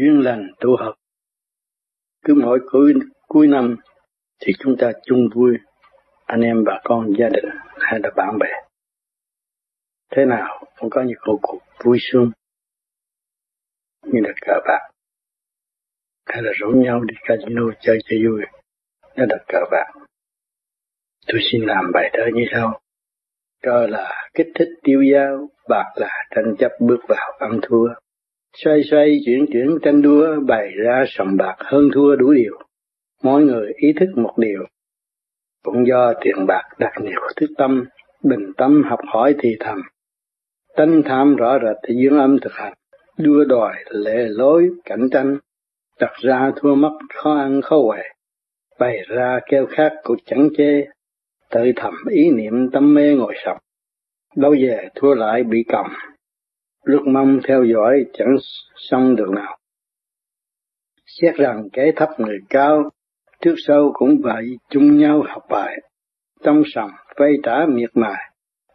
duyên lành tụ hợp. Cứ mỗi cuối, cuối năm thì chúng ta chung vui, anh em bà con gia đình hay là bạn bè. Thế nào cũng có những cuộc cuộc vui sướng như là cờ bạc hay là rủ nhau đi casino chơi cho vui nó là cờ bạc tôi xin làm bài thơ như sau cờ là kích thích tiêu dao bạc là tranh chấp bước vào ăn thua xoay xoay chuyển chuyển tranh đua bày ra sòng bạc hơn thua đủ điều. Mỗi người ý thức một điều. Cũng do tiền bạc đặt nhiều thức tâm, bình tâm học hỏi thì thầm. Tánh tham rõ rệt thì dương âm thực hành. Đua đòi lệ lối, cạnh tranh. Đặt ra thua mất, khó ăn, khó huệ. Bày ra kêu khác cũng chẳng chê. Tự thầm ý niệm tâm mê ngồi sập. Đâu về thua lại bị cầm lúc mong theo dõi chẳng xong được nào. Xét rằng kẻ thấp người cao, trước sau cũng vậy, chung nhau học bài. Trong sòng vây trả miệt mài.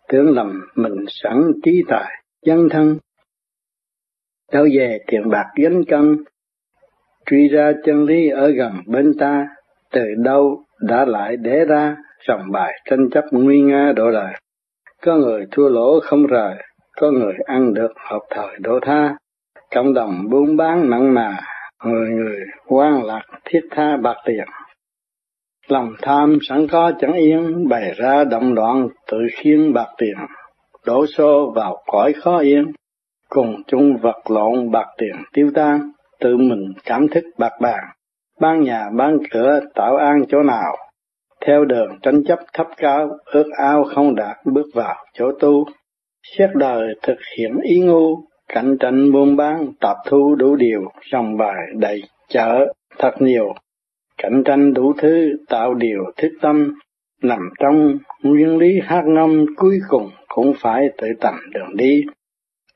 Tưởng lầm mình sẵn trí tài, dân thân. Đâu về tiền bạc gánh cân, truy ra chân lý ở gần bên ta, từ đâu đã lại để ra, sòng bài tranh chấp nguy nga đổi đời có người thua lỗ không rời có người ăn được hợp thời độ tha. Cộng đồng buôn bán mặn mà người người quan lạc thiết tha bạc tiền. Lòng tham sẵn có chẳng yên, bày ra động đoạn tự khiến bạc tiền. Đổ xô vào cõi khó yên, cùng chung vật lộn bạc tiền tiêu tan. Tự mình cảm thức bạc bàn, ban nhà ban cửa tạo an chỗ nào. Theo đường tranh chấp thấp cao, ước ao không đạt bước vào chỗ tu xét đời thực hiện ý ngu, cạnh tranh buôn bán tập thu đủ điều dòng bài đầy chợ thật nhiều. Cạnh tranh đủ thứ, tạo điều thức tâm, nằm trong nguyên lý hát ngâm cuối cùng cũng phải tự tầm đường đi.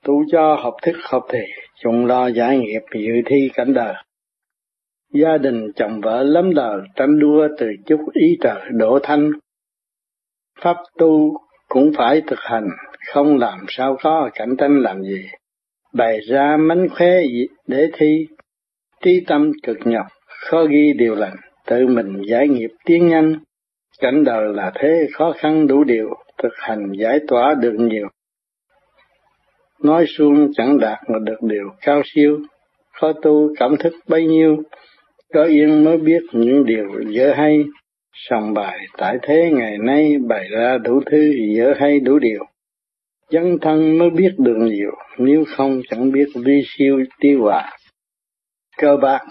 Tu cho học thức học thì chung lo giải nghiệp dự thi cảnh đời. Gia đình chồng vợ lắm đời, tranh đua từ chút ý trời đổ thanh. Pháp tu cũng phải thực hành, không làm sao có cạnh tranh làm gì. Bày ra mánh khóe để thi. Trí tâm cực nhọc, khó ghi điều lành, tự mình giải nghiệp tiến nhanh. Cảnh đời là thế khó khăn đủ điều, thực hành giải tỏa được nhiều. Nói suông chẳng đạt mà được điều cao siêu, khó tu cảm thức bấy nhiêu. Có yên mới biết những điều dở hay song bài tại thế ngày nay bày ra đủ thứ dở hay đủ điều. Dân thân mới biết được nhiều, nếu không chẳng biết vi siêu tiêu hòa. Cơ bạc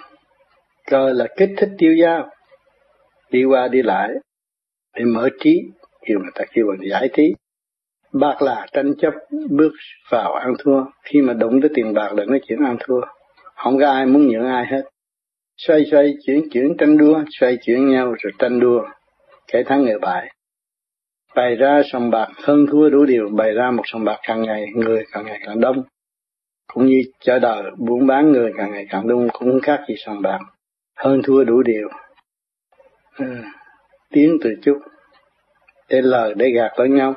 cơ là kích thích tiêu dao đi qua đi lại, để mở trí, kêu người ta kêu bằng giải trí. Bạc là tranh chấp, bước vào ăn thua. Khi mà đụng tới tiền bạc là nói chuyện ăn thua. Không có ai muốn nhượng ai hết xoay xoay chuyển chuyển tranh đua, xoay chuyển nhau rồi tranh đua kẻ thắng người bại. Bày ra sòng bạc, hơn thua đủ điều, bày ra một sòng bạc càng ngày người càng ngày càng đông. Cũng như chợ đời buôn bán người càng ngày càng đông cũng khác gì sòng bạc, hơn thua đủ điều. Ừ. tiến từ chút để lời để gạt lẫn nhau.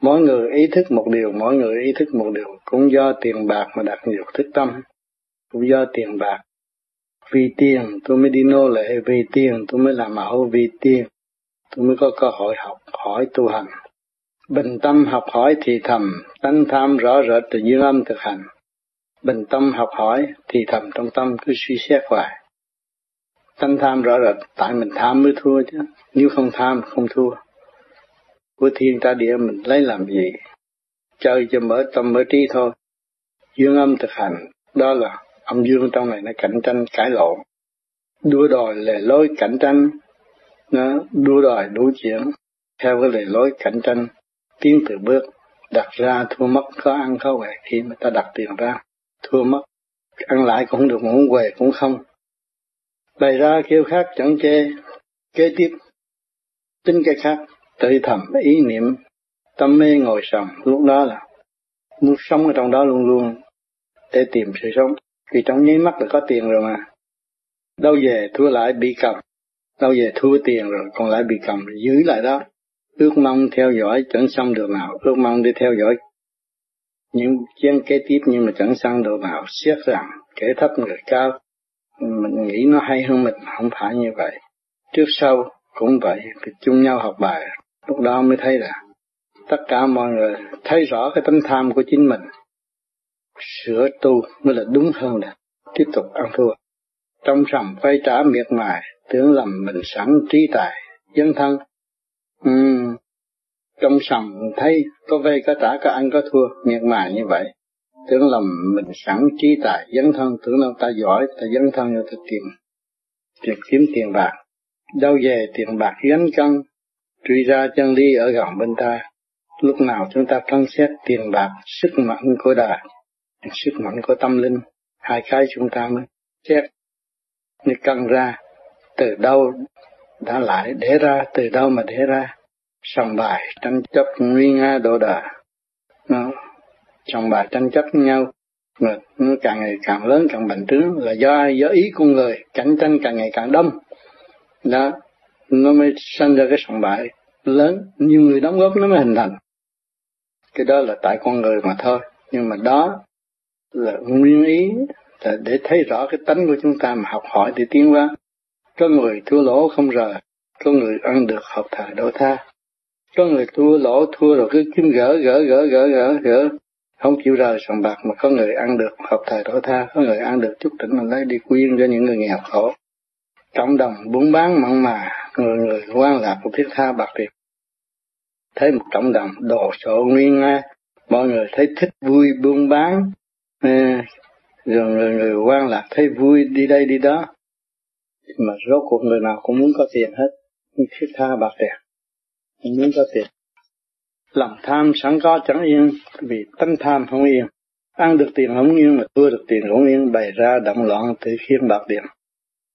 Mỗi người ý thức một điều, mỗi người ý thức một điều, cũng do tiền bạc mà đặt nhiều thức tâm, cũng do tiền bạc vì tiền tôi mới đi nô lệ vì tiền tôi mới làm mẫu vì tiền tôi mới có cơ hội học hỏi tu hành. Bình tâm học hỏi thì thầm, tánh tham rõ rệt từ dương âm thực hành. Bình tâm học hỏi thì thầm trong tâm cứ suy xét hoài. Tánh tham rõ rệt, tại mình tham mới thua chứ. Nếu không tham, không thua. Của thiên ta địa mình lấy làm gì? Chơi cho mở tâm, mở trí thôi. Dương âm thực hành, đó là âm dương trong này nó cạnh tranh cãi lộn. Đua đòi lề lối cạnh tranh, nó đua đòi đủ chuyện theo cái lề lối cạnh tranh, tiến từ bước, đặt ra thua mất, có ăn có về, khi mà ta đặt tiền ra, thua mất, ăn lại cũng được, muốn về cũng không. Bày ra kêu khác, chẳng chê, kế tiếp, tính cái khác tự thầm ý niệm, tâm mê ngồi sầm, lúc đó là muốn sống ở trong đó luôn luôn, để tìm sự sống vì trong nháy mắt là có tiền rồi mà. Đâu về thua lại bị cầm. Đâu về thua tiền rồi còn lại bị cầm. Giữ lại đó, ước mong theo dõi chẳng xong được nào ước mong đi theo dõi những chiến kế tiếp nhưng mà chẳng xong được nào xét rằng, kẻ thấp người cao, mình nghĩ nó hay hơn mình, không phải như vậy. Trước sau cũng vậy thì chung nhau học bài, lúc đó mới thấy là tất cả mọi người thấy rõ cái tấm tham của chính mình sửa tu mới là đúng hơn là tiếp tục ăn thua. Trong sầm vay trả miệt mài tưởng lầm mình sẵn trí tài dân thân. Uhm, trong sầm thấy có vay có trả có ăn có thua miệt mài như vậy tưởng lầm mình sẵn trí tài dân thân. Tưởng là ta giỏi ta dân thân cho ta tìm tìm kiếm tiền bạc. Đâu về tiền bạc gánh cân truy ra chân lý ở gần bên ta. Lúc nào chúng ta phân xét tiền bạc sức mạnh của đời sức mạnh của tâm linh, hai cái chúng ta mới xét mới cân ra. Từ đâu đã lại để ra, từ đâu mà để ra? Sòng bài tranh chấp nguy nga độ đời nó sòng bài tranh chấp nhau, mà nó càng ngày càng lớn, càng bành trướng là do ai? Do ý con người. Cạnh tranh càng ngày càng đông. Đó, nó mới sinh ra cái sòng bài lớn. Nhiều người đóng góp nó mới hình thành. Cái đó là tại con người mà thôi. Nhưng mà đó là nguyên ý là để thấy rõ cái tánh của chúng ta mà học hỏi để tiến hóa. Có người thua lỗ không rời, có người ăn được học thà đổ tha. Có người thua lỗ, thua rồi cứ kiếm gỡ gỡ gỡ gỡ gỡ gỡ. Không chịu rời sòng bạc mà có người ăn được học thà đổ tha, có người ăn được chút đỉnh mà lấy đi quyên cho những người nghèo khổ. Cộng đồng buôn bán mặn mà, người người quan lạc của thiết tha bạc tiền thấy một cộng đồng đồ sộ nguyên nga, mọi người thấy thích vui buôn bán à, rồi người, người quan lạc thấy vui đi đây đi đó. Mà rốt cuộc người nào cũng muốn có tiền hết. Thiết tha bạc tiền cũng muốn có tiền. Lòng tham sẵn có chẳng yên vì tánh tham không yên. Ăn được tiền không yên mà thua được tiền không yên bày ra động loạn tự khiến bạc tiền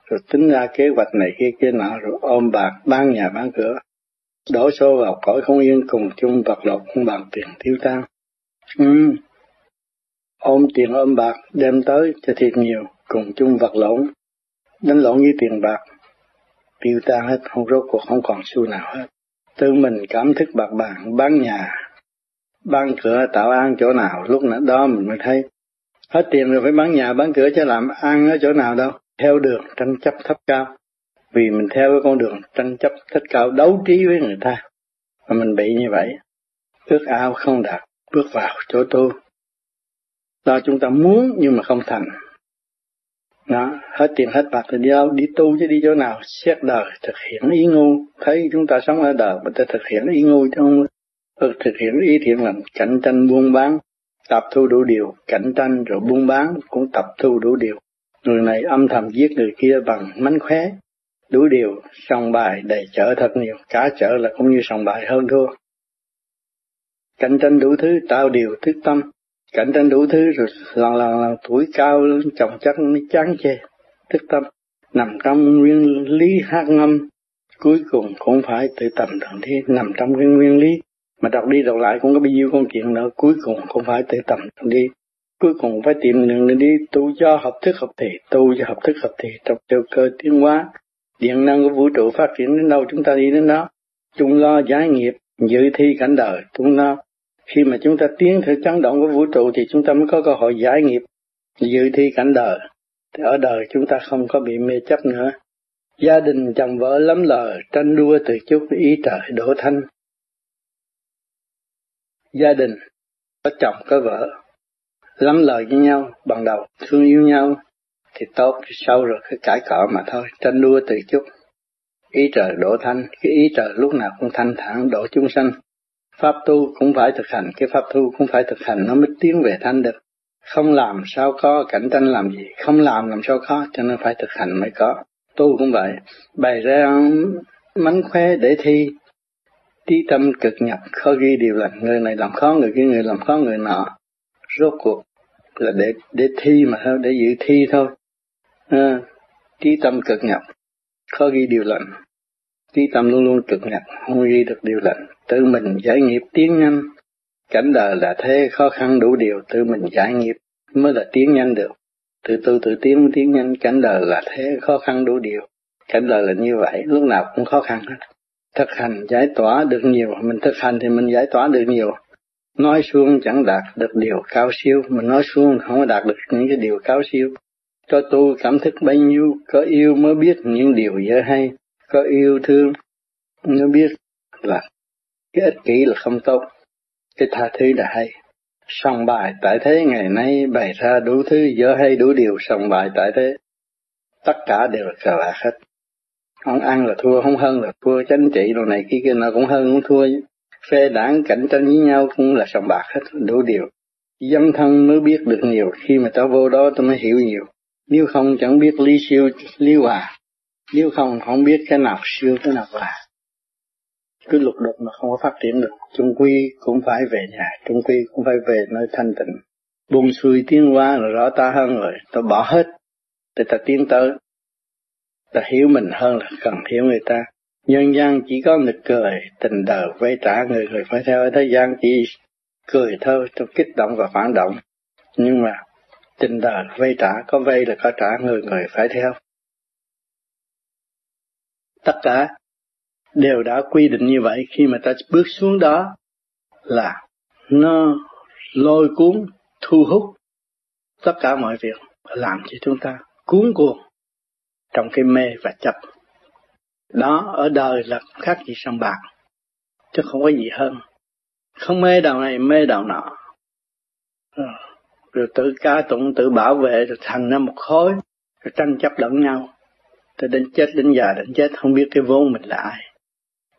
rồi tính ra kế hoạch này kia kia nọ rồi ôm bạc bán nhà bán cửa. Đổ số vào cõi không yên cùng chung vật lộn không bằng tiền tiêu tan. Ừ ôm tiền ôm bạc, đem tới cho thiệt nhiều, cùng chung vật lộn. Đánh lộn với tiền bạc, tiêu tan hết, không rốt cuộc không còn xu nào hết. Tự mình cảm thức bạc bàn, bán nhà, bán cửa, tạo ăn chỗ nào, lúc đó mình mới thấy. Hết tiền rồi phải bán nhà, bán cửa cho làm ăn ở chỗ nào đâu. Theo đường tranh chấp thấp cao. Vì mình theo cái con đường tranh chấp thấp cao, đấu trí với người ta. Mà mình bị như vậy, ước ao không đạt, bước vào chỗ tu. Đó, chúng ta muốn nhưng mà không thành. Đó, hết tiền hết bạc thì đi đâu? Đi tu chứ đi chỗ nào? Xét đời thực hiện ý ngu. Thấy chúng ta sống ở đời mà ta thực hiện ý ngu chứ không ừ, thực hiện ý thiện lành cạnh tranh buôn bán tập thu đủ điều cạnh tranh rồi buôn bán cũng tập thu đủ điều. Người này âm thầm giết người kia bằng mánh khóe. Đủ điều sòng bài đầy chợ thật nhiều. Cả chợ là cũng như sòng bài hơn thua. Cạnh tranh đủ thứ tạo điều thức tâm cạnh tranh đủ thứ rồi lần lần lần tuổi cao chồng chất mới chán chê. Thức tâm, nằm trong nguyên lý hát ngâm. Cuối cùng cũng phải tự tầm thượng thiên nằm trong cái nguyên lý. Mà đọc đi đọc lại cũng có bao nhiêu con chuyện nữa, cuối cùng cũng phải tự tầm thượng đi. Cuối cùng phải tìm đường đi, tu cho học thức học thị tu cho học thức học thị trong tiêu cơ tiến hóa. Điện năng của vũ trụ phát triển đến đâu, chúng ta đi đến đó. Chung lo giải nghiệp, dự thi cảnh đời, chúng nó khi mà chúng ta tiến theo chấn động của vũ trụ thì chúng ta mới có cơ hội giải nghiệp, dự thi cảnh đời. Thì ở đời chúng ta không có bị mê chấp nữa. Gia đình chồng vợ lắm lời tranh đua từ chút ý trời đổ thanh. Gia đình, có chồng, có vợ lắm lời với nhau, bằng đầu thương yêu nhau, thì tốt sau rồi cái cãi cọ mà thôi, tranh đua từ chút ý trời đổ thanh. Cái ý trời lúc nào cũng thanh thản độ chúng sanh pháp tu cũng phải thực hành. Cái pháp tu cũng phải thực hành nó mới tiến về thanh được không làm sao có cạnh tranh làm gì? Không làm làm sao có cho nên phải thực hành mới có. Tu cũng vậy. Bày ra mánh khóe để thi. Trí tâm cực nhập khó ghi điều lành. Người này làm khó người kia người làm khó người nọ. Rốt cuộc là để để thi mà thôi để dự thi thôi. À, trí tâm cực nhập khó ghi điều lành trí tâm luôn luôn cực nhập không ghi được điều lệnh. Tự mình giải nghiệp tiến nhanh. Cảnh đời là thế khó khăn đủ điều tự mình giải nghiệp mới là tiến nhanh được. Từ từ tự tiến tiến nhanh cảnh đời là thế khó khăn đủ điều. Cảnh đời là như vậy lúc nào cũng khó khăn hết. Thực hành giải tỏa được nhiều mình thực hành thì mình giải tỏa được nhiều. Nói xuống chẳng đạt được điều cao siêu mình nói xuống không đạt được những cái điều cao siêu. Cho tu cảm thức bấy nhiêu, có yêu mới biết những điều dễ hay, có yêu thương nó biết là cái ích kỷ là không tốt, cái tha thứ là hay. Song bài tại thế ngày nay bày ra đủ thứ dở hay đủ điều song bài tại thế. Tất cả đều là cờ bạc hết. Không ăn là thua, không hơn là thua, chánh trị đồ này kia kia nó cũng hơn cũng thua. Phê đảng cạnh tranh với nhau cũng là sòng bạc hết, đủ điều. Dân thân mới biết được nhiều, khi mà tao vô đó tao mới hiểu nhiều. Nếu không chẳng biết lý siêu, lý hòa. Nếu không không biết cái nào siêu, cái nào là Cứ lục đục mà không có phát triển được. Trung quy cũng phải về nhà, trung quy cũng phải về nơi thanh tịnh. Buông xuôi tiến hóa là rõ ta hơn rồi, ta bỏ hết để ta tiến tới. Ta hiểu mình hơn là cần hiểu người ta. Nhân gian chỉ có nực cười, tình đời vây trả người người phải theo ở thế gian chỉ cười thôi, trong kích động và phản động. Nhưng mà tình đời vây trả, có vây là có trả người người phải theo. Tất cả đều đã quy định như vậy khi mà ta bước xuống đó là nó lôi cuốn, thu hút tất cả mọi việc làm cho chúng ta cuốn cuồng trong cái mê và chấp. Đó ở đời là khác gì sông bạc, chứ không có gì hơn. Không mê đạo này, mê đạo nọ. Rồi tự ca tụng, tự bảo vệ, rồi thành ra một khối, rồi tranh chấp lẫn nhau. Tới đến chết, đến già, đến chết, không biết cái vốn mình là ai.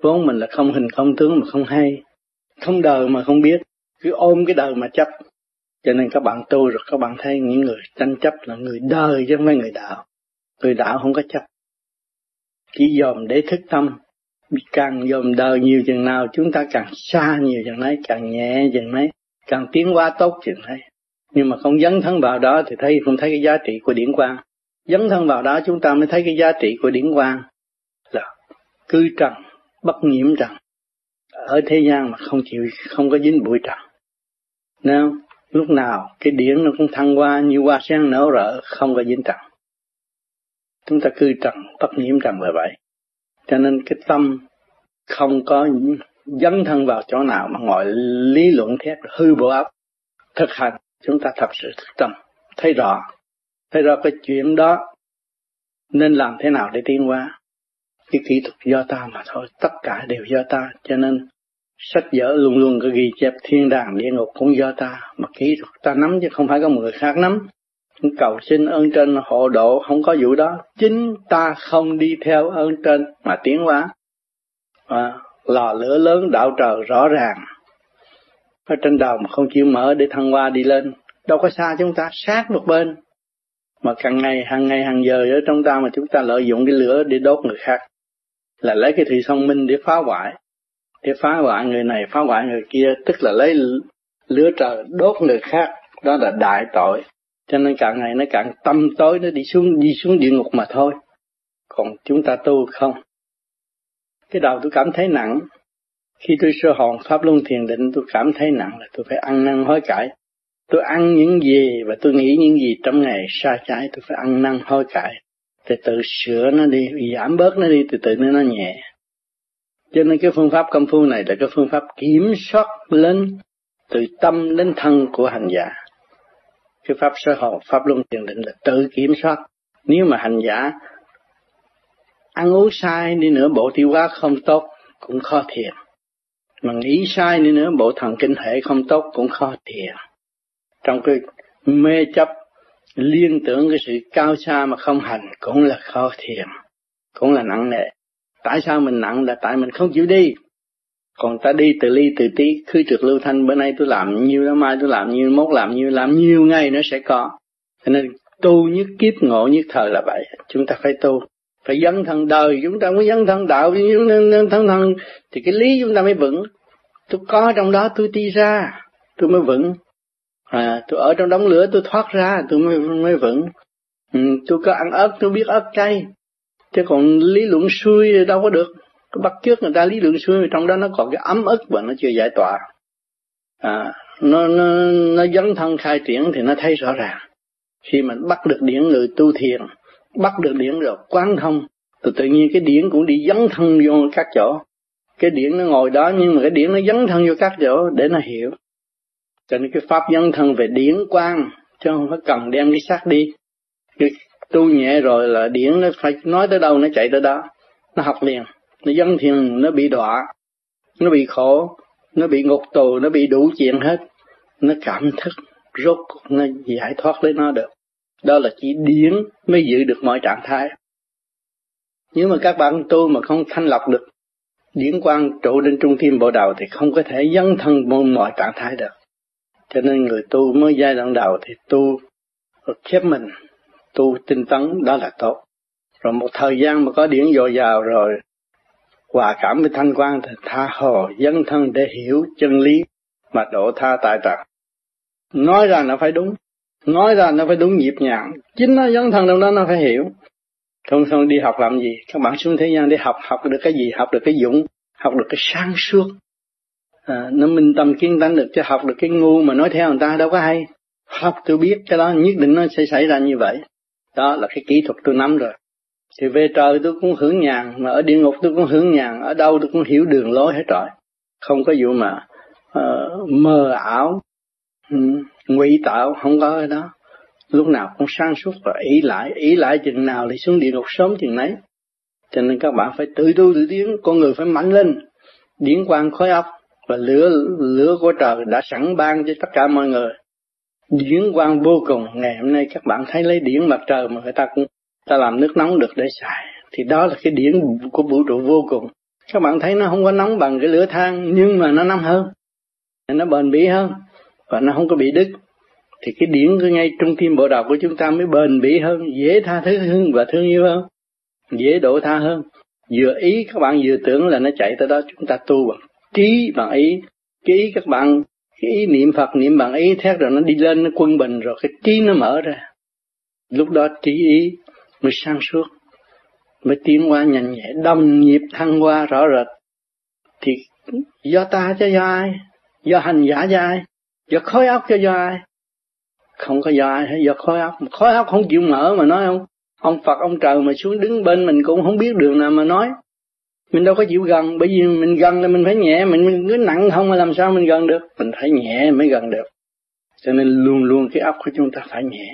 Vốn mình là không hình không tướng mà không hay. Không đời mà không biết, cứ ôm cái đời mà chấp. Cho nên các bạn tu rồi các bạn thấy những người tranh chấp là người đời chứ không phải người đạo. Người đạo không có chấp. Chỉ dòm để thức tâm. Càng dòm đời nhiều chừng nào chúng ta càng xa nhiều chừng ấy, càng nhẹ chừng ấy, càng tiến qua tốt chừng ấy. Nhưng mà không dấn thân vào đó thì thấy không thấy cái giá trị của điển quang. Dấn thân vào đó chúng ta mới thấy cái giá trị của điển quang là cư trần, bất nhiễm trần. Ở thế gian mà không chịu, không có dính bụi trần. Nào, lúc nào cái điển nó cũng thăng qua như hoa sen nở rỡ, không có dính trần chúng ta cư trần bất nhiễm trần là vậy cho nên cái tâm không có dấn thân vào chỗ nào mà ngồi lý luận thép hư bộ óc thực hành chúng ta thật sự thực tâm thấy rõ thấy ra cái chuyện đó nên làm thế nào để tiến hóa? Cái kỹ thuật do ta mà thôi tất cả đều do ta cho nên sách vở luôn luôn có ghi chép thiên đàng địa ngục cũng do ta mà kỹ thuật ta nắm chứ không phải có một người khác nắm. Cầu xin ơn trên hộ độ không có vụ đó chính ta không đi theo ơn trên mà tiến hóa. À, lò lửa lớn đạo trời rõ ràng. Ở trên đầu mà không chịu mở để thăng hoa đi lên đâu có xa chúng ta sát một bên mà càng ngày, hàng ngày, hàng giờ ở trong ta mà chúng ta lợi dụng cái lửa để đốt người khác, là lấy cái thủy thông minh để phá hoại. Để phá hoại người này, phá hoại người kia, tức là lấy lửa trời đốt người khác, đó là đại tội. Cho nên càng ngày nó càng tâm tối, nó đi xuống đi xuống địa ngục mà thôi. Còn chúng ta tu không? Cái đầu tôi cảm thấy nặng. Khi tôi sơ hồn pháp luân thiền định, tôi cảm thấy nặng là tôi phải ăn năn hối cải tôi ăn những gì và tôi nghĩ những gì trong ngày sai trái, tôi phải ăn năn hối cải. Thì tự sửa nó đi giảm bớt nó đi, từ từ nó nhẹ. Cho nên cái phương pháp công phu này là cái phương pháp kiểm soát lên từ tâm đến thân của hành giả. Cái pháp sơ hồn, pháp luân thiền định là tự kiểm soát. Nếu mà hành giả ăn uống sai đi nữa, bộ tiêu hóa không tốt, cũng khó thiền. Mà nghĩ sai đi nữa, bộ thần kinh thể không tốt, cũng khó thiền trong cái mê chấp, liên tưởng cái sự cao xa mà không hành cũng là khó thiền cũng là nặng nề. Tại sao mình nặng là tại mình không chịu đi. Còn ta đi từ ly từ tí khứ trực lưu thanh, bữa nay tôi làm nhiêu đó, mai tôi làm nhiêu, mốt làm nhiêu, làm nhiều ngày nó sẽ có. Cho nên tu nhất kiếp ngộ nhất thời là vậy. Chúng ta phải tu, phải dấn thân đời, chúng ta mới dấn thân đạo, dấn thân thân, thì cái lý chúng ta mới vững. Tôi có trong đó, tôi đi ra, tôi mới vững à tôi ở trong đống lửa tôi thoát ra tôi mới mới vững. Ừ, tôi có ăn ớt tôi biết ớt cay. Chứ còn lý luận xuôi đâu có được. Cái bắt trước người ta lý luận xuôi trong đó nó còn cái ấm ức và nó chưa giải tỏa. À, nó, nó, nó dấn thân khai triển thì nó thấy rõ ràng. Khi mà bắt được điển người tu thiền bắt được điển rồi quán thông thì tự nhiên cái điển cũng đi dấn thân vô các chỗ. Cái điển nó ngồi đó nhưng mà cái điển nó dấn thân vô các chỗ để nó hiểu cho nên cái pháp dấn thân về điển quang, chứ không phải cần đem cái xác đi. Cái tu nhẹ rồi là điển nó phải nói tới đâu nó chạy tới đó, nó học liền. Nó dân thiền nó bị đọa, nó bị khổ, nó bị ngục tù, nó bị đủ chuyện hết. Nó cảm thức, rốt nó giải thoát lấy nó được. Đó là chỉ điển mới giữ được mọi trạng thái. Nếu mà các bạn tu mà không thanh lọc được, điển quang trụ lên trung tim bộ đầu thì không có thể dấn thân mọi trạng thái được cho nên người tu mới giai đoạn đầu thì tu khép mình, tu tinh tấn, đó là tốt. Rồi một thời gian mà có điển dồi dào rồi, hòa cảm với thanh quan thì tha hồ, dấn thân để hiểu chân lý mà độ tha tại trần nói ra nó phải đúng, nói ra nó phải đúng nhịp nhàng. Chính nó dấn thân trong đó nó phải hiểu. Không không đi học làm gì? Các bạn xuống thế gian đi học học được cái gì? Học được cái dũng, học được cái sáng suốt à, nó minh tâm kiến tánh được chứ học được cái ngu mà nói theo người ta đâu có hay. Học tôi biết cái đó nhất định nó sẽ xảy ra như vậy. Đó là cái kỹ thuật tôi nắm rồi. Thì về trời tôi cũng hưởng nhàn mà ở địa ngục tôi cũng hưởng nhàn ở đâu tôi cũng hiểu đường lối hết rồi. Không có vụ mà ờ, uh, mơ ảo ừ, ngụy tạo không có cái đó. Lúc nào cũng sáng suốt và ý lại ý lại chừng nào thì xuống địa ngục sớm chừng nấy. Cho nên các bạn phải tự tu tự tiến con người phải mạnh lên. Điển quang khối óc và lửa lửa của trời đã sẵn ban cho tất cả mọi người. Điển quang vô cùng, ngày hôm nay các bạn thấy lấy điển mặt trời mà người ta cũng, ta làm nước nóng được để xài. Thì đó là cái điển của vũ trụ vô cùng. Các bạn thấy nó không có nóng bằng cái lửa than, nhưng mà nó nóng hơn. Nó bền bỉ hơn, và nó không có bị đứt. Thì cái điển của ngay trung tim bộ đầu của chúng ta mới bền bỉ hơn, dễ tha thứ hơn và thương yêu hơn, dễ độ tha hơn. Vừa ý các bạn vừa tưởng là nó chạy tới đó, chúng ta tu bằng trí bằng ý cái ý các bạn, cái ý niệm Phật, niệm bằng ý thét rồi nó đi lên, nó quân bình rồi cái trí nó mở ra. Lúc đó trí ý mới sang suốt, mới tiến qua nhanh nhẹ. Đông nhịp thăng qua rõ rệt. Thì do ta cho do ai? Do hành giả cho ai? Do khối óc cho do ai? Không có do ai hết, do khối óc. Khối óc không chịu mở mà nói không. Ông Phật, ông trời mà xuống đứng bên mình cũng không biết đường nào mà nói mình đâu có chịu gần, bởi vì mình gần là mình phải nhẹ, mình cứ nặng không mà làm sao mình gần được. Mình phải nhẹ mới gần được. Cho nên luôn luôn cái óc của chúng ta phải nhẹ.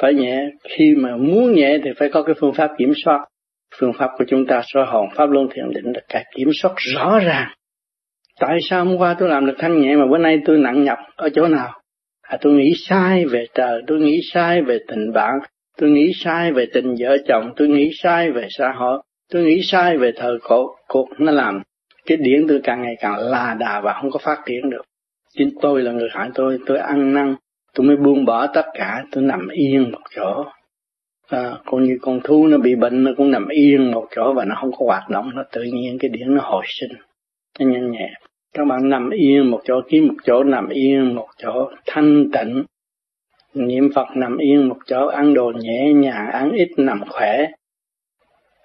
Phải nhẹ, khi mà muốn nhẹ thì phải có cái phương pháp kiểm soát. Phương pháp của chúng ta soi hồn, pháp luân thiền định là cái kiểm soát rõ ràng. Tại sao hôm qua tôi làm được thanh nhẹ mà bữa nay tôi nặng nhọc? Ở chỗ nào? À tôi nghĩ sai về trời, tôi nghĩ sai về tình bạn, tôi nghĩ sai về tình vợ chồng, tôi nghĩ sai về xã hội tôi nghĩ sai về thời cổ cuộc nó làm cái điển tôi càng ngày càng là đà và không có phát triển được. Chính tôi là người hại tôi tôi ăn năn tôi mới buông bỏ tất cả tôi nằm yên một chỗ. À, còn như con thú nó bị bệnh nó cũng nằm yên một chỗ và nó không có hoạt động nó tự nhiên cái điển nó hồi sinh nó nhanh nhẹ. Các bạn nằm yên một chỗ kiếm một chỗ nằm yên một chỗ thanh tịnh. Niệm Phật nằm yên một chỗ ăn đồ nhẹ nhàng ăn ít nằm khỏe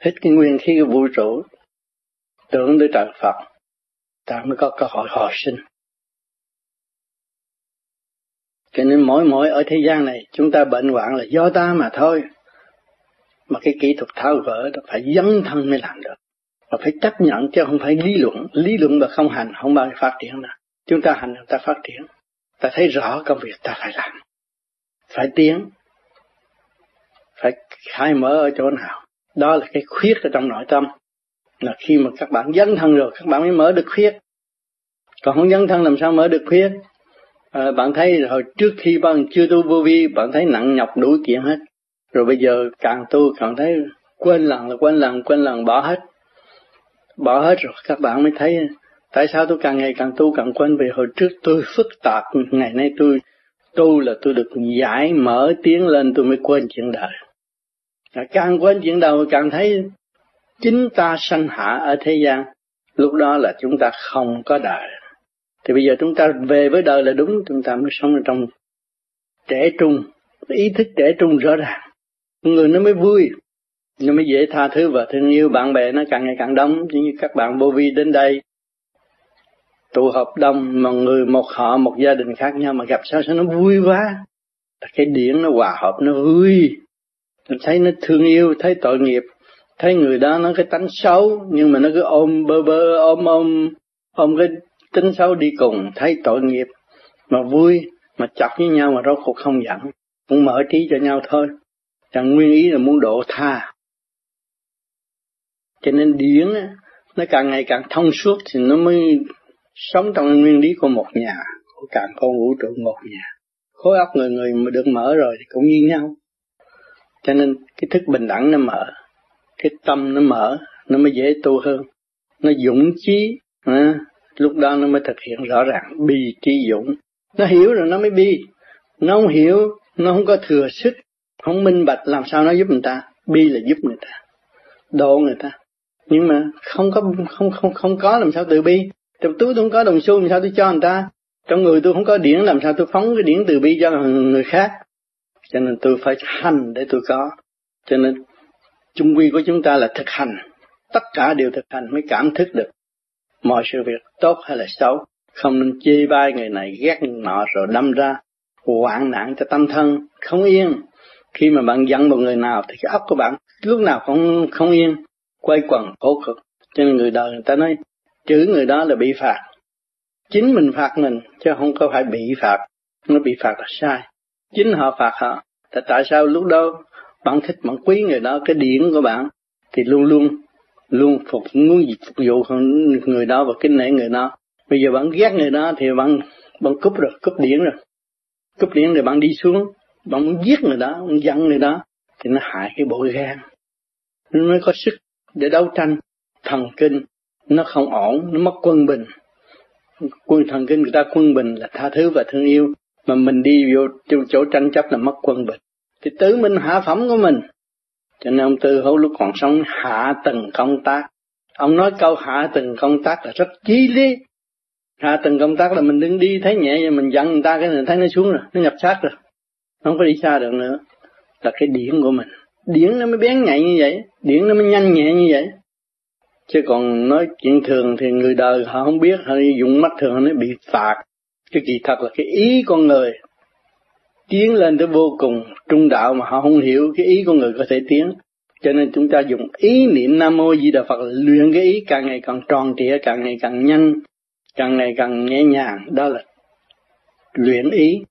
hết cái nguyên khí của vũ trụ, tưởng tới trời Phật, ta mới có cơ hội hồi sinh. Cho nên mỗi mỗi ở thế gian này, chúng ta bệnh hoạn là do ta mà thôi. Mà cái kỹ thuật tháo gỡ đó phải dấn thân mới làm được. Và phải chấp nhận chứ không phải lý luận. Lý luận mà không hành, không bao giờ phát triển đâu. Chúng ta hành ta phát triển. Ta thấy rõ công việc ta phải làm. Phải tiến. Phải khai mở ở chỗ nào đó là cái khuyết ở trong nội tâm. Là khi mà các bạn dấn thân rồi các bạn mới mở được khuyết. Còn không dấn thân làm sao mở được khuyết? À, bạn thấy hồi trước khi bạn chưa tu vô vi bạn thấy nặng nhọc đủ chuyện hết. Rồi bây giờ càng tu càng thấy quên lần là quên lần quên lần bỏ hết. Bỏ hết rồi các bạn mới thấy tại sao tôi càng ngày càng tu càng quên. Vì hồi trước tôi phức tạp ngày nay tôi tu là tôi được giải mở tiến lên tôi mới quên chuyện đời càng quên chuyện đầu càng thấy chính ta sanh hạ ở thế gian, lúc đó là chúng ta không có đời. Thì bây giờ chúng ta về với đời là đúng, chúng ta mới sống ở trong trẻ trung. Ý thức trẻ trung rõ ràng. Người nó mới vui, nó mới dễ tha thứ. Và thương yêu bạn bè nó càng ngày càng đông. Như các bạn vô vi đến đây, tụ họp đông, mà người một họ, một gia đình khác nhau mà gặp sao sao nó vui quá. Cái điển nó hòa hợp, nó vui mình thấy nó thương yêu thấy tội nghiệp thấy người đó nó cái tánh xấu nhưng mà nó cứ ôm bơ bơ ôm ôm ôm cái tính xấu đi cùng thấy tội nghiệp mà vui mà chọc với nhau mà rốt cuộc không giận cũng mở trí cho nhau thôi Chẳng nguyên ý là muốn độ tha. Cho nên điển nó càng ngày càng thông suốt thì nó mới sống trong nguyên lý của một nhà, của càng con vũ trụ một nhà. Khối óc người người mà được mở rồi thì cũng như nhau. Cho nên cái thức bình đẳng nó mở, cái tâm nó mở, nó mới dễ tu hơn. Nó dũng chí, à, lúc đó nó mới thực hiện rõ ràng bi trí dũng. Nó hiểu rồi nó mới bi. Nó không hiểu, nó không có thừa sức, không minh bạch làm sao nó giúp người ta. Bi là giúp người ta, độ người ta. Nhưng mà không có không không không có làm sao từ bi. Trong túi tôi không có đồng xu làm sao tôi cho người ta. Trong người tôi không có điển làm sao tôi phóng cái điển từ bi cho người khác. Cho nên tôi phải hành để tôi có. Cho nên chung quy của chúng ta là thực hành. Tất cả đều thực hành mới cảm thức được mọi sự việc tốt hay là xấu. Không nên chê bai người này ghét người nọ rồi đâm ra hoạn nạn cho tâm thân không yên. Khi mà bạn giận một người nào thì cái óc của bạn lúc nào cũng không yên, quay quần khổ cực. Cho nên người đời người ta nói chữ người đó là bị phạt. Chính mình phạt mình chứ không có phải bị phạt. Nó bị phạt là sai. Chính họ phạt họ. Tại tại sao lúc đó bạn thích, bạn quý người đó, cái điển của bạn, thì luôn luôn luôn phục, muốn gì phục vụ người đó và kính nể người đó. Bây giờ bạn ghét người đó thì bạn bạn cúp rồi, cúp điển rồi. Cúp điển rồi bạn đi xuống, bạn muốn giết người đó, muốn giận người đó, thì nó hại cái bộ gan. Nó mới có sức để đấu tranh. Thần kinh, nó không ổn, nó mất quân bình. Quân thần kinh người ta quân bình là tha thứ và thương yêu mà mình đi vô chỗ, chỗ tranh chấp là mất quân bình. Thì tự mình hạ phẩm của mình. Cho nên ông Tư Hữu lúc còn sống hạ từng công tác. Ông nói câu hạ từng công tác là rất chi lý. Hạ từng công tác là mình đứng đi thấy nhẹ rồi mình dặn người ta cái này thấy nó xuống rồi nó nhập sát rồi. Không có đi xa được nữa. Là cái điển của mình. Điển nó mới bén nhạy như vậy điển nó mới nhanh nhẹ như vậy. Chứ còn nói chuyện thường thì người đời họ không biết họ dùng mắt thường nó bị phạt cái kỳ thật là cái ý con người tiến lên tới vô cùng trung đạo mà họ không hiểu cái ý con người có thể tiến cho nên chúng ta dùng ý niệm Nam Mô Di Đà Phật luyện cái ý càng ngày càng tròn trịa, càng ngày càng nhanh, càng ngày càng nhẹ nhàng. Đó là luyện ý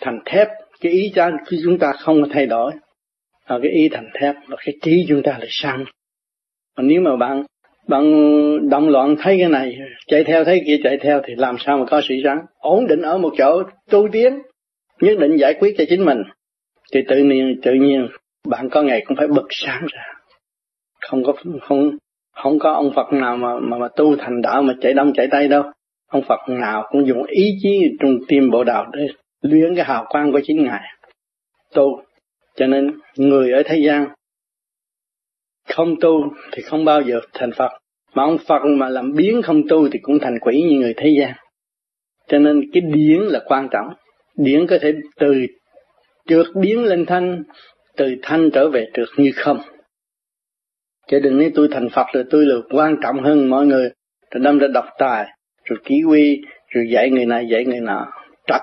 thành thép. Cái ý cho chúng ta không thay đổi. Và cái ý thành thép và cái trí chúng ta là sang. Còn nếu mà bạn bạn động loạn thấy cái này, chạy theo thấy kia chạy theo thì làm sao mà có sự sáng? Ổn định ở một chỗ, tu tiến, nhất định giải quyết cho chính mình. Thì tự nhiên tự nhiên bạn có ngày cũng phải bật sáng ra. Không có không không có ông Phật nào mà mà, mà tu thành đạo mà chạy đông chạy tây đâu. Ông Phật nào cũng dùng ý chí trong tim bộ đạo để luyện cái hào quang của chính ngài. Tu cho nên người ở thế gian không tu thì không bao giờ thành Phật. Mà ông Phật mà làm biến không tu thì cũng thành quỷ như người thế gian. Cho nên cái điển là quan trọng. Điển có thể từ trượt biến lên thanh, từ thanh trở về trượt như không. Chứ đừng nói tôi thành phật rồi tôi là quan trọng hơn mọi người. Rồi đâm ra độc tài, rồi ký quy, rồi dạy người này, dạy người nọ, trật.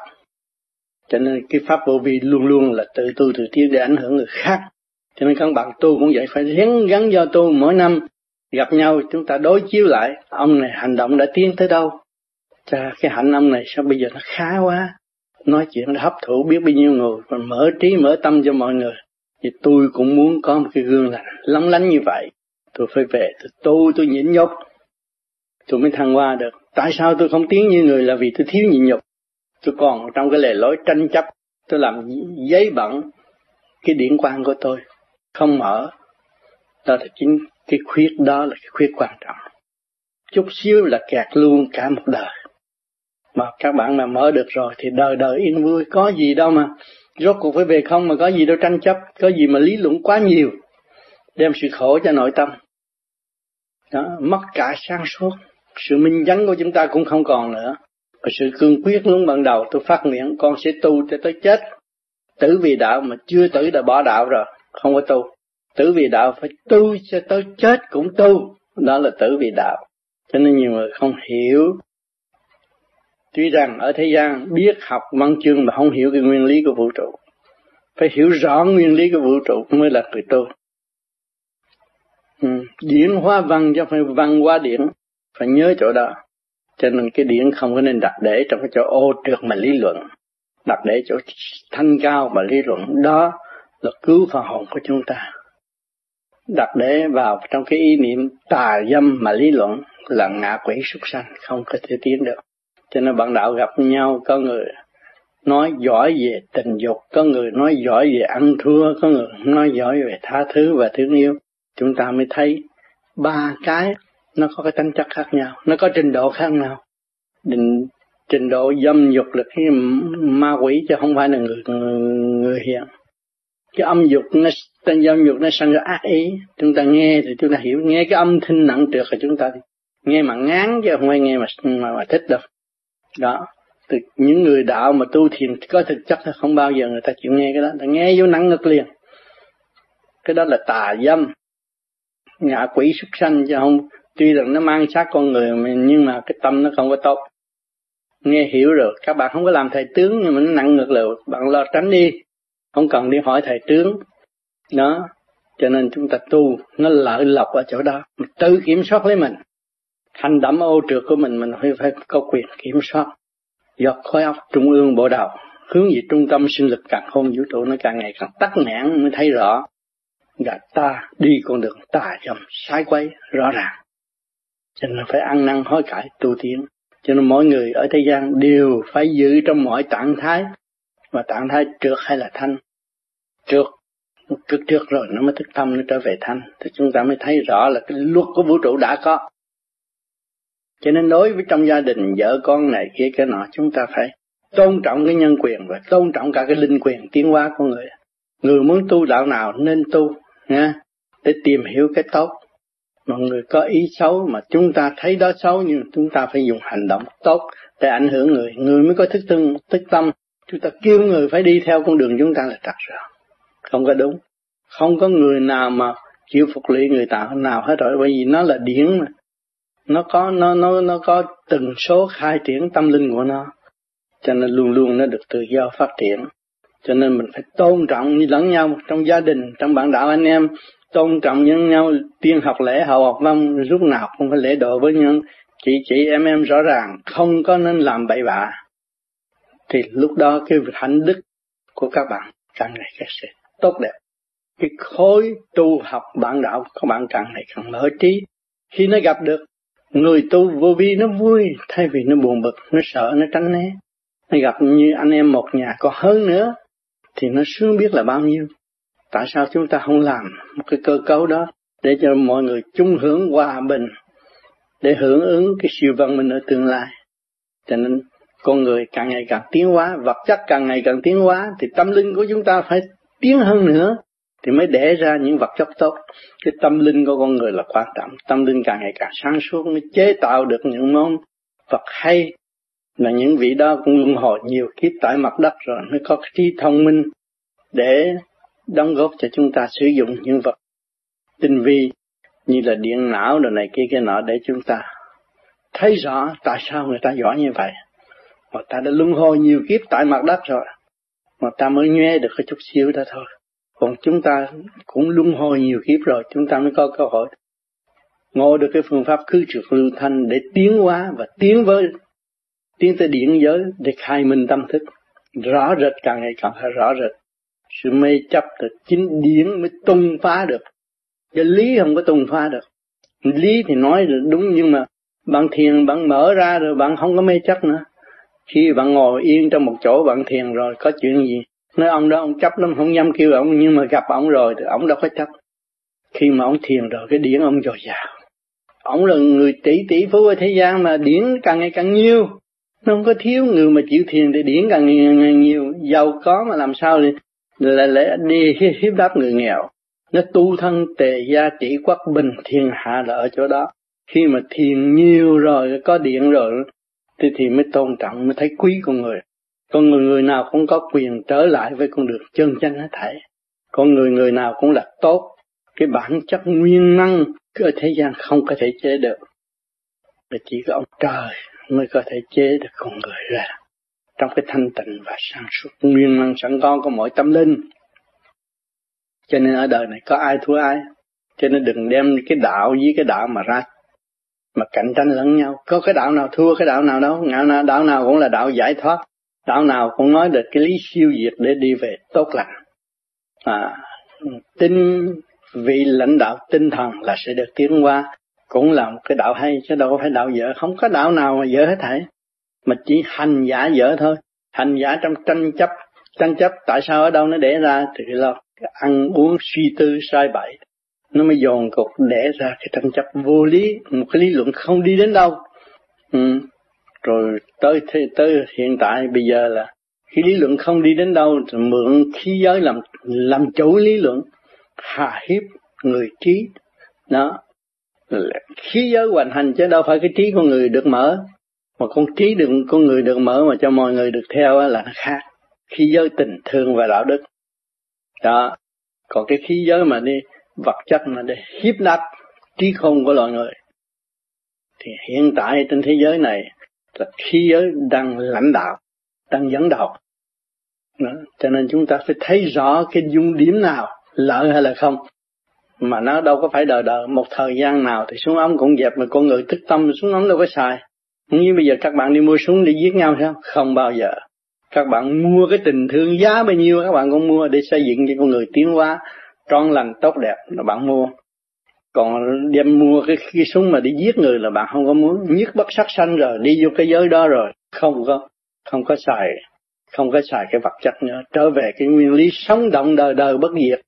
Cho nên cái pháp vô vi luôn luôn là tự tu, tự tiến để ảnh hưởng người khác cho nên các bạn tu cũng vậy, phải gắn gắn do tu. Mỗi năm gặp nhau, chúng ta đối chiếu lại, ông này hành động đã tiến tới đâu? Cha, cái hạnh ông này sao bây giờ nó khá quá? Nói chuyện hấp thụ biết bao nhiêu người và mở trí, mở tâm cho mọi người. Thì tôi cũng muốn có một cái gương lành, lóng lánh như vậy. Tôi phải về, tôi tu, tôi nhịn nhục. Tôi mới thăng hoa được. Tại sao tôi không tiến như người? Là vì tôi thiếu nhịn nhục. Tôi còn trong cái lề lối tranh chấp, tôi làm giấy bẩn cái điển quan của tôi không mở đó là chính cái khuyết đó là cái khuyết quan trọng. Chút xíu là kẹt luôn cả một đời. Mà các bạn mà mở được rồi thì đời đời yên vui có gì đâu mà rốt cuộc phải về không mà có gì đâu tranh chấp có gì mà lý luận quá nhiều đem sự khổ cho nội tâm. Đó, mất cả sáng suốt. Sự minh chánh của chúng ta cũng không còn nữa. Và sự cương quyết lúc ban đầu tôi phát nguyện con sẽ tu cho tới chết. Tử vì đạo mà chưa tử đã bỏ đạo rồi không có tu tử vì đạo phải tu cho tới chết cũng tu đó là tử vì đạo cho nên nhiều người không hiểu Tuy rằng ở thế gian biết học văn chương mà không hiểu cái nguyên lý của vũ trụ. Phải hiểu rõ nguyên lý của vũ trụ mới là người tu. Ừ. Điển hóa văn chứ phải văn hóa điển. Phải nhớ chỗ đó. Cho nên cái điển không có nên đặt để trong cái chỗ ô trượt mà lý luận. Đặt để chỗ thanh cao mà lý luận. Đó là cứu phần hồn của chúng ta. Đặt để vào trong cái ý niệm tà dâm mà lý luận là ngạ quỷ súc sanh không có thể tiến được. Cho nên bạn đạo gặp nhau có người nói giỏi về tình dục có người nói giỏi về ăn thua có người nói giỏi về tha thứ và thương yêu. Chúng ta mới thấy ba cái nó có cái tính chất khác nhau nó có trình độ khác nhau. Định trình độ dâm dục là cái ma quỷ chứ không phải là người người, người hiện cái âm dục nó tên âm dục nó sanh ra ác ý. Chúng ta nghe thì chúng ta hiểu. Nghe cái âm thanh nặng trược thì chúng ta nghe mà ngán chứ không phải nghe mà mà, mà thích đâu. Đó. Từ những người đạo mà tu thiền có thực chất là không bao giờ người ta chịu nghe cái đó. Ta nghe vô nặng ngực liền. Cái đó là tà dâm. Ngạ quỷ xuất sanh chứ không tuy rằng nó mang xác con người mà nhưng mà cái tâm nó không có tốt. Nghe hiểu rồi các bạn không có làm thầy tướng nhưng mà nó nặng ngược lời bạn lo tránh đi không cần đi hỏi thầy tướng đó. Cho nên chúng ta tu, nó lợi lộc ở chỗ đó. Mình tự kiểm soát lấy mình. Hành động ô trượt của mình mình phải phải có quyền kiểm soát. Do khối óc trung ương bộ đầu. Hướng về trung tâm sinh lực càng không vũ trụ, nó càng ngày càng tắc nghẽn, mới thấy rõ. Là ta đi con đường tà dâm, sai quay rõ ràng. Cho nên phải ăn năn hối cải tu tiến. Cho nên mỗi người ở thế gian đều phải giữ trong mọi trạng thái và trạng thái trượt hay là thanh? Trượt trượt trượt rồi, nó mới thức tâm, nó trở về thanh. Thì chúng ta mới thấy rõ là cái luật của vũ trụ đã có. Cho nên đối với trong gia đình, vợ con này kia, cái nọ, chúng ta phải tôn trọng cái nhân quyền và tôn trọng cả cái linh quyền tiến hóa của người. Người muốn tu đạo nào nên tu, nha, để tìm hiểu cái tốt. Mà người có ý xấu mà chúng ta thấy đó xấu, nhưng chúng ta phải dùng hành động tốt để ảnh hưởng người. Người mới có thức tâm thức tâm chúng ta kêu người phải đi theo con đường chúng ta là trật rồi. Không có đúng. Không có người nào mà chịu phục lý người ta nào hết rồi, bởi vì nó là điển mà. Nó có, nó nó nó có từng số khai triển tâm linh của nó. Cho nên luôn luôn nó được tự do phát triển. Cho nên mình phải tôn trọng như lẫn nhau trong gia đình, trong bạn đạo anh em. Tôn trọng nhân nhau, tiên học lễ, hậu học văn, lúc nào cũng phải lễ độ với nhân chị chị, em em rõ ràng. Không có nên làm bậy bạ thì lúc đó cái hạnh đức của các bạn càng ngày càng sẽ tốt đẹp. Cái khối tu học bạn đạo các bạn càng ngày càng mở trí. Khi nó gặp được, người tu vô vi nó vui, thay vì nó buồn bực, nó sợ, nó tránh né. Nó gặp như anh em một nhà có hơn nữa, thì nó sướng biết là bao nhiêu. Tại sao chúng ta không làm một cái cơ cấu đó để cho mọi người chung hưởng hòa bình, để hưởng ứng cái siêu văn minh ở tương lai? Cho nên con người càng ngày càng tiến hóa, vật chất càng ngày càng tiến hóa, thì tâm linh của chúng ta phải tiến hơn nữa thì mới để ra những vật chất tốt. Cái tâm linh của con người là quan trọng tâm linh càng ngày càng sáng suốt, mới chế tạo được những món vật hay. Là những vị đó cũng luân hồi nhiều kiếp tại mặt đất rồi mới có cái trí thông minh để đóng góp cho chúng ta sử dụng những vật tinh vi như là điện não đồ này kia kia nọ để chúng ta thấy rõ tại sao người ta giỏi như vậy mà ta đã luân hồi nhiều kiếp tại mặt đất rồi. Mà ta mới nghe được cái chút xíu đó thôi. Còn chúng ta cũng luân hồi nhiều kiếp rồi, chúng ta mới có cơ hội ngộ được cái phương pháp cứ trượt lưu thanh để tiến hóa và tiến với, tiến tới điển giới để khai minh tâm thức. Rõ rệt, càng ngày càng phải rõ rệt. Sự mê chấp từ chính điển mới tung phá được. Cái lý không có tung phá được. Lý thì nói là đúng, nhưng mà bạn thiền, bạn mở ra rồi bạn không có mê chấp nữa khi bạn ngồi yên trong một chỗ, bạn thiền rồi, có chuyện gì? Nói ông đó, ông chấp lắm, không dám kêu ông, nhưng mà gặp ông rồi thì ông đâu có chấp. Khi mà ông thiền rồi, cái điển ông dồi dào. Ông là người tỷ tỷ phú ở thế gian mà điển càng ngày càng nhiều. Nó không có thiếu người mà chịu thiền thì điển càng ngày nhiều. Giàu có mà làm sao thì là lẽ đi hiếp đáp người nghèo. Nó tu thân tề gia trị quốc bình thiên hạ là ở chỗ đó. Khi mà thiền nhiều rồi, có điện rồi thì thì mới tôn trọng, mới thấy quý con người. Con người người nào cũng có quyền trở lại với con đường chân chánh hết thảy. Con người người nào cũng là tốt. Cái bản chất nguyên năng ở thế gian không có thể chế được. Mà chỉ có ông trời mới có thể chế được con người ra. Trong cái thanh tịnh và sáng suốt, nguyên năng sẵn có của mỗi tâm linh. Cho nên ở đời này có ai thua ai? Cho nên đừng đem cái đạo với cái đạo mà ra mà cạnh tranh lẫn nhau. Có cái đạo nào thua cái đạo nào đâu. Ngạo nào đạo nào cũng là đạo giải thoát. Đạo nào cũng nói được cái lý siêu diệt để đi về tốt lành. À, tin vị lãnh đạo tinh thần là sẽ được tiến qua. Cũng là một cái đạo hay chứ đâu có phải đạo dở. Không có đạo nào mà dở hết thảy. Mà chỉ hành giả dở thôi. Hành giả trong tranh chấp. Tranh chấp tại sao ở đâu nó để ra thì là ăn uống suy tư sai bậy nó mới dồn cục để ra cái tranh chấp vô lý, một cái lý luận không đi đến đâu. Ừ. rồi tới tới hiện tại bây giờ là khi lý luận không đi đến đâu thì mượn khí giới làm làm chủ lý luận hà hiếp người trí. Đó. Khí giới hoành hành chứ đâu phải cái trí con người được mở. Mà con trí được, con người được mở mà cho mọi người được theo là nó khác. Khí giới tình thương và đạo đức. Đó. Còn cái khí giới mà đi vật chất mà để hiếp đáp trí không của loài người. Thì hiện tại trên thế giới này là khí giới đang lãnh đạo, đang dẫn đầu. Đó. cho nên chúng ta phải thấy rõ cái dung điểm nào, lợi hay là không. Mà nó đâu có phải đời đời một thời gian nào thì súng ống cũng dẹp, mà con người thức tâm, súng ống đâu có xài. Như bây giờ các bạn đi mua súng để giết nhau sao không bao giờ. Các bạn mua cái tình thương giá bao nhiêu, các bạn cũng mua để xây dựng cho con người tiến hóa tròn lành tốt đẹp là bạn mua. Còn đem mua cái, cái súng mà đi giết người là bạn không có muốn. Nhất bất sắc sanh rồi đi vô cái giới đó rồi không có không có xài không có xài cái vật chất nữa. Trở về cái nguyên lý sống động đời đời bất diệt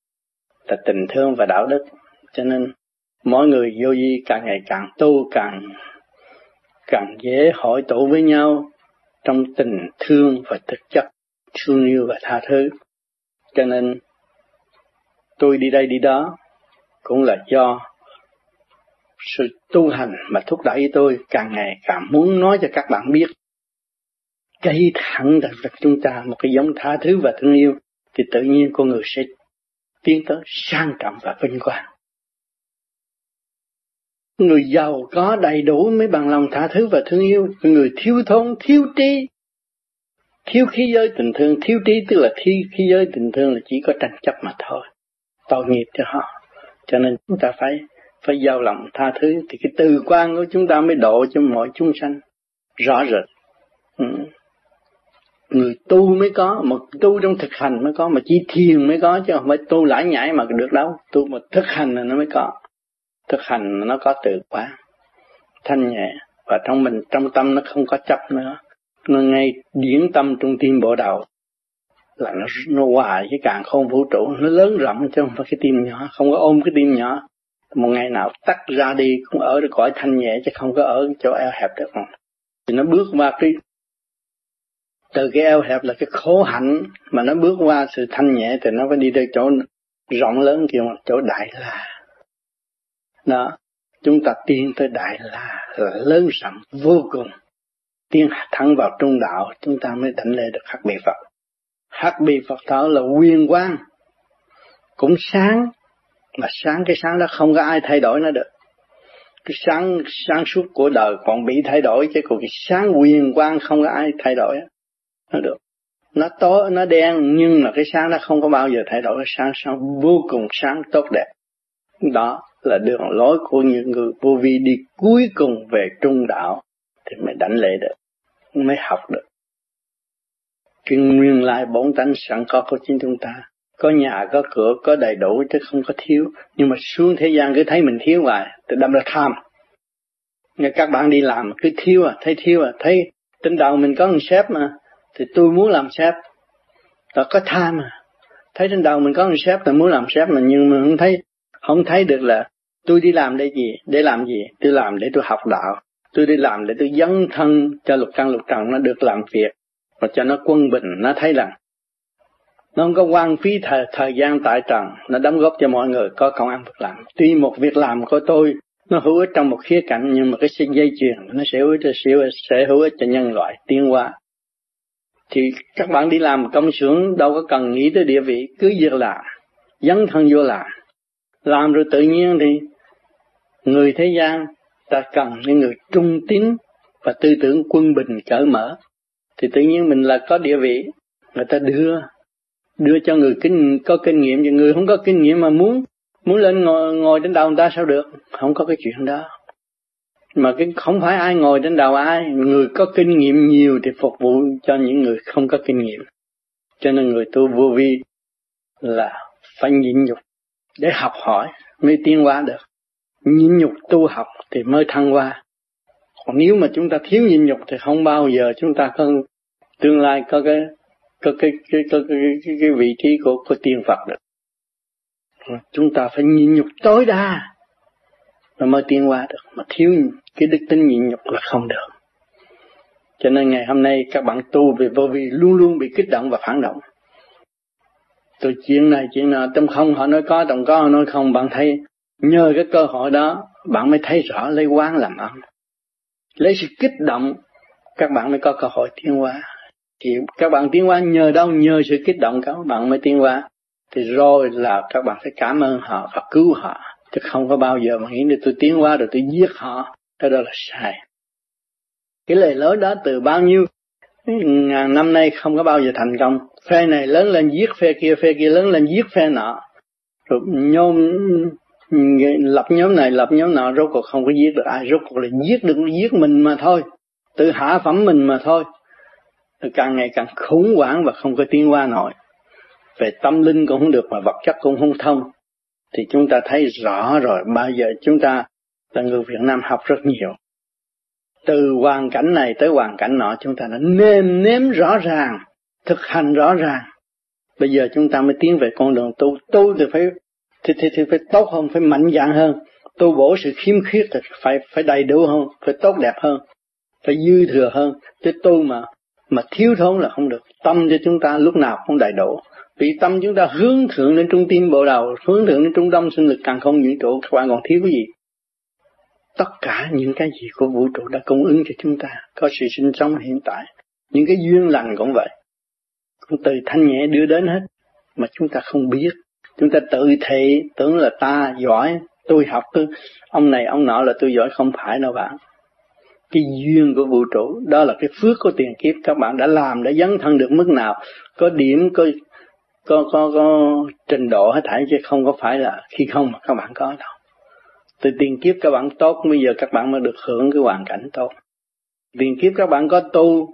là tình thương và đạo đức. Cho nên mỗi người vô vi càng ngày càng tu càng càng dễ hội tụ với nhau trong tình thương và thực chất thương yêu và tha thứ. Cho nên tôi đi đây đi đó cũng là do sự tu hành mà thúc đẩy tôi càng ngày càng muốn nói cho các bạn biết. Cây thẳng đặt vật chúng ta một cái giống tha thứ và thương yêu thì tự nhiên con người sẽ tiến tới sang trọng và vinh quang. Người giàu có đầy đủ mới bằng lòng tha thứ và thương yêu, người thiếu thốn, thiếu trí, thiếu khí giới tình thương, thiếu trí tức là thiếu khí giới tình thương là chỉ có tranh chấp mà thôi, tội nghiệp cho họ. Cho nên chúng ta phải phải giao lòng tha thứ. Thì cái từ quan của chúng ta mới độ cho mọi chúng sanh rõ rệt. Ừ. Người tu mới có mà tu trong thực hành mới có mà chỉ thiền mới có chứ không phải tu lãi nhãi mà được đâu. Tu mà thực hành là nó mới có. Thực hành nó có từ quan, thanh nhẹ và trong mình trong tâm nó không có chấp nữa. Nó ngay điển tâm trung tim bộ đầu là nó nó hòa cái càng không vũ trụ. Nó lớn rộng chứ không phải cái tim nhỏ. Không có ôm cái tim nhỏ. Một ngày nào tắt ra đi cũng ở được cõi thanh nhẹ chứ không có ở chỗ eo hẹp được. Thì nó bước qua cái từ cái eo hẹp là cái khổ hạnh mà nó bước qua sự thanh nhẹ thì nó phải đi tới chỗ rộng lớn kia mà chỗ đại la. Đó. Chúng ta tiến tới đại la là lớn rộng vô cùng. Tiến thẳng vào trung đạo, chúng ta mới đảnh lễ được khác biệt phật hắc bì phật thở là quyền quang. Cũng sáng. Mà sáng, cái sáng đó không có ai thay đổi nó được. Cái sáng sáng suốt của đời còn bị thay đổi, chứ còn cái sáng quyền quang không có ai thay đổi nó được. Nó tối, nó đen, nhưng mà cái sáng nó không có bao giờ thay đổi. Sáng sáng vô cùng sáng tốt đẹp. Đó là đường lối của những người vô vi đi cuối cùng về trung đạo thì mới đánh lệ được, mới học được cái nguyên lai bổn tánh sẵn có của chính chúng ta. Có nhà, có cửa, có đầy đủ chứ không có thiếu. Nhưng mà xuống thế gian cứ thấy mình thiếu hoài thì đâm ra tham. Nghe các bạn đi làm cứ thiếu à thấy thiếu à thấy trên đầu mình có một sếp mà, thì tôi muốn làm sếp. Là có tham à. Thấy trên đầu mình có một sếp là muốn làm sếp mà, nhưng mà không thấy không thấy được là tôi đi làm để gì, để làm gì? Tôi làm để tôi học đạo. Tôi đi làm để tôi dấn thân cho lục căn, lục trần nó được làm việc và cho nó quân bình nó thấy rằng nó không có quan phí thời, thời gian tại trần nó đóng góp cho mọi người có công ăn việc làm. Tuy một việc làm của tôi nó hữu ích trong một khía cạnh nhưng mà cái sinh dây chuyền nó sẽ hữu ích sẽ, sẽ hữu ích cho nhân loại tiến hóa. Thì các bạn đi làm công xưởng đâu có cần nghĩ tới địa vị cứ việc làm dấn thân vô làm. Làm rồi tự nhiên thì người thế gian ta cần những người trung tín và tư tưởng quân bình cởi mở thì tự nhiên mình là có địa vị. Người ta đưa đưa cho người kinh, có kinh nghiệm. Và người không có kinh nghiệm mà muốn muốn lên ngồi ngồi trên đầu người ta sao được? Không có cái chuyện đó. Mà cái, không phải ai ngồi trên đầu ai. Người có kinh nghiệm nhiều thì phục vụ cho những người không có kinh nghiệm. Cho nên người tu vô vi là phải nhịn nhục để học hỏi mới tiến hóa được. Nhịn nhục tu học thì mới thăng hoa. Còn nếu mà chúng ta thiếu nhịn nhục thì không bao giờ chúng ta có tương lai có cái có cái cái có cái, cái, cái vị trí của của tiên Phật được. Chúng ta phải nhịn nhục tối đa mà mới tiến hóa được. Mà thiếu cái đức tính nhịn nhục là không được. Cho nên ngày hôm nay các bạn tu về vô vi luôn luôn bị kích động và phản động. Tôi chuyện này chuyện nào tâm không họ nói có đồng có họ nói không. Bạn thấy nhờ cái cơ hội đó bạn mới thấy rõ lấy quán làm ăn. Lấy sự kích động các bạn mới có cơ hội tiến hóa thì các bạn tiến hóa nhờ đâu? Nhờ sự kích động các bạn mới tiến hóa. Thì rồi là các bạn phải cảm ơn họ và cứu họ. Chứ không có bao giờ mà nghĩ là tôi tiến hóa rồi tôi giết họ. Cái đó là sai. Cái lời lối đó từ bao nhiêu ngàn năm nay không có bao giờ thành công. Phe này lớn lên giết phe kia phe kia lớn lên giết phe nọ. Rồi nhóm, lập nhóm này, lập nhóm nọ, rốt cuộc không có giết được ai. Rốt cuộc là giết được, giết mình mà thôi. Tự hạ phẩm mình mà thôi càng ngày càng khủng hoảng và không có tiến qua nổi. Về tâm linh cũng không được mà vật chất cũng không thông. Thì chúng ta thấy rõ rồi bao giờ chúng ta là người Việt Nam học rất nhiều. Từ hoàn cảnh này tới hoàn cảnh nọ chúng ta đã nêm nếm rõ ràng thực hành rõ ràng. Bây giờ chúng ta mới tiến về con đường tu. Tu thì phải thì, thì, thì phải tốt hơn phải mạnh dạn hơn. Tu bổ sự khiếm khuyết thì phải phải đầy đủ hơn phải tốt đẹp hơn phải dư thừa hơn. Chứ tu mà mà thiếu thốn là không được. Tâm cho chúng ta lúc nào cũng đầy đủ. Vì tâm chúng ta hướng thượng lên trung tim bộ đầu hướng thượng lên trung đông sinh lực càng không những trụ, các bạn còn thiếu cái gì. Tất cả những cái gì của vũ trụ đã cung ứng cho chúng ta có sự sinh sống hiện tại. Những cái duyên lành cũng vậy. Cũng từ thanh nhẹ đưa đến hết mà chúng ta không biết. Chúng ta tự thị tưởng là ta giỏi tôi học cứ ông này ông nọ là tôi giỏi không phải đâu bạn cái duyên của vũ trụ, đó là cái phước của tiền kiếp. Các bạn đã làm đã dấn thân được mức nào, có điểm, có có có có trình độ hết thảy, chứ không có phải là khi không mà các bạn có đâu. Từ tiền kiếp các bạn tốt, bây giờ các bạn mới được hưởng cái hoàn cảnh tốt. Tiền kiếp các bạn có tu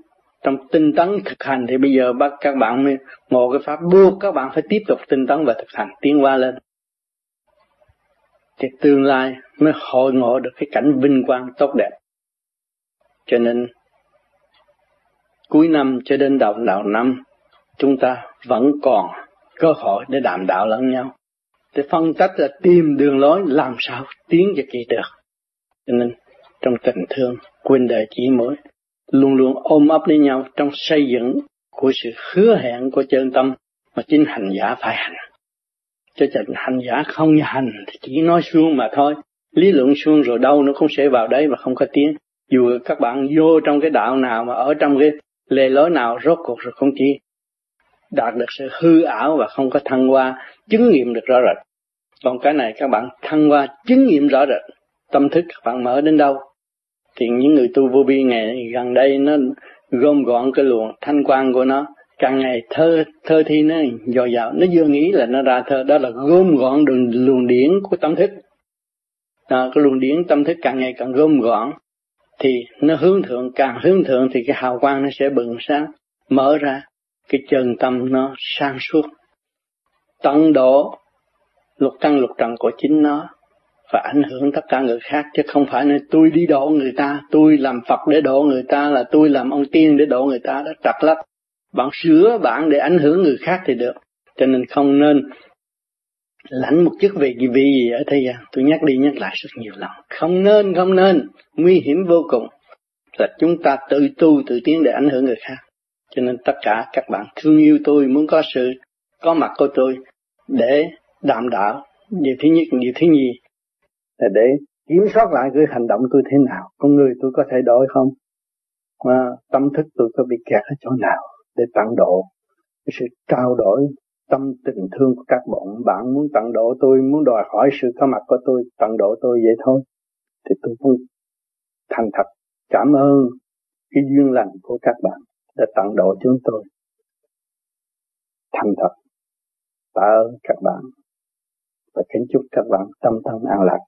trong tinh tấn thực hành, thì bây giờ bắt các bạn mới ngộ cái pháp buộc, các bạn phải tiếp tục tinh tấn và thực hành, tiến qua lên. Thì tương lai mới hội ngộ được cái cảnh vinh quang tốt đẹp cho nên, cuối năm cho đến đầu đầu năm, chúng ta vẫn còn cơ hội để đàm đạo lẫn nhau. Để phân tích là tìm đường lối làm sao tiến cho kỳ được. Cho nên, trong tình thương, quên đời chỉ mới, luôn luôn ôm ấp lấy nhau trong xây dựng của sự hứa hẹn của chân tâm mà chính hành giả phải hành. Cho chân hành giả không hành thì chỉ nói suông mà thôi. Lý luận suông rồi đâu nó cũng sẽ vào đấy mà không có tiếng dù các bạn vô trong cái đạo nào mà ở trong cái lề lối nào rốt cuộc rồi không chỉ đạt được sự hư ảo và không có thăng hoa chứng nghiệm được rõ rệt. Còn cái này các bạn thăng hoa chứng nghiệm rõ rệt. Tâm thức các bạn mở đến đâu? Thì những người tu vô vi ngày gần đây nó gom gọn cái luồng thanh quan của nó. Càng ngày thơ thơ thi nó dồi dào. Nó vừa nghĩ là nó ra thơ. Đó là gom gọn đường luồng điển của tâm thức. À, cái luồng điển tâm thức càng ngày càng gom gọn thì nó hướng thượng, càng hướng thượng thì cái hào quang nó sẽ bừng sáng, mở ra, cái chân tâm nó sang suốt. Tận độ lục căn lục trần của chính nó và ảnh hưởng tất cả người khác, chứ không phải là tôi đi độ người ta, tôi làm phật để độ người ta, là tôi làm ông tiên để độ người ta, đó trật lắm bạn sửa bạn để ảnh hưởng người khác thì được. Cho nên không nên lãnh một chức vị gì vị gì ở thế gian. Tôi nhắc đi nhắc lại rất nhiều lần. Không nên không nên. Nguy hiểm vô cùng. Là chúng ta tự tu tự tiến để ảnh hưởng người khác. Cho nên tất cả các bạn thương yêu tôi muốn có sự có mặt của tôi để đảm đạo. Điều thứ nhất điều thứ nhì là để kiểm soát lại cái hành động tôi thế nào. Con người tôi có thể đổi không? À, tâm thức tôi có bị kẹt ở chỗ nào để tận độ cái sự trao đổi tâm tình thương của các bạn. Bạn muốn tận độ tôi, muốn đòi hỏi sự có mặt của tôi, tận độ tôi vậy thôi. Thì tôi cũng thành thật cảm ơn cái duyên lành của các bạn đã tận độ chúng tôi. Thành thật tạ ơn các bạn và kính chúc các bạn tâm thân an lạc.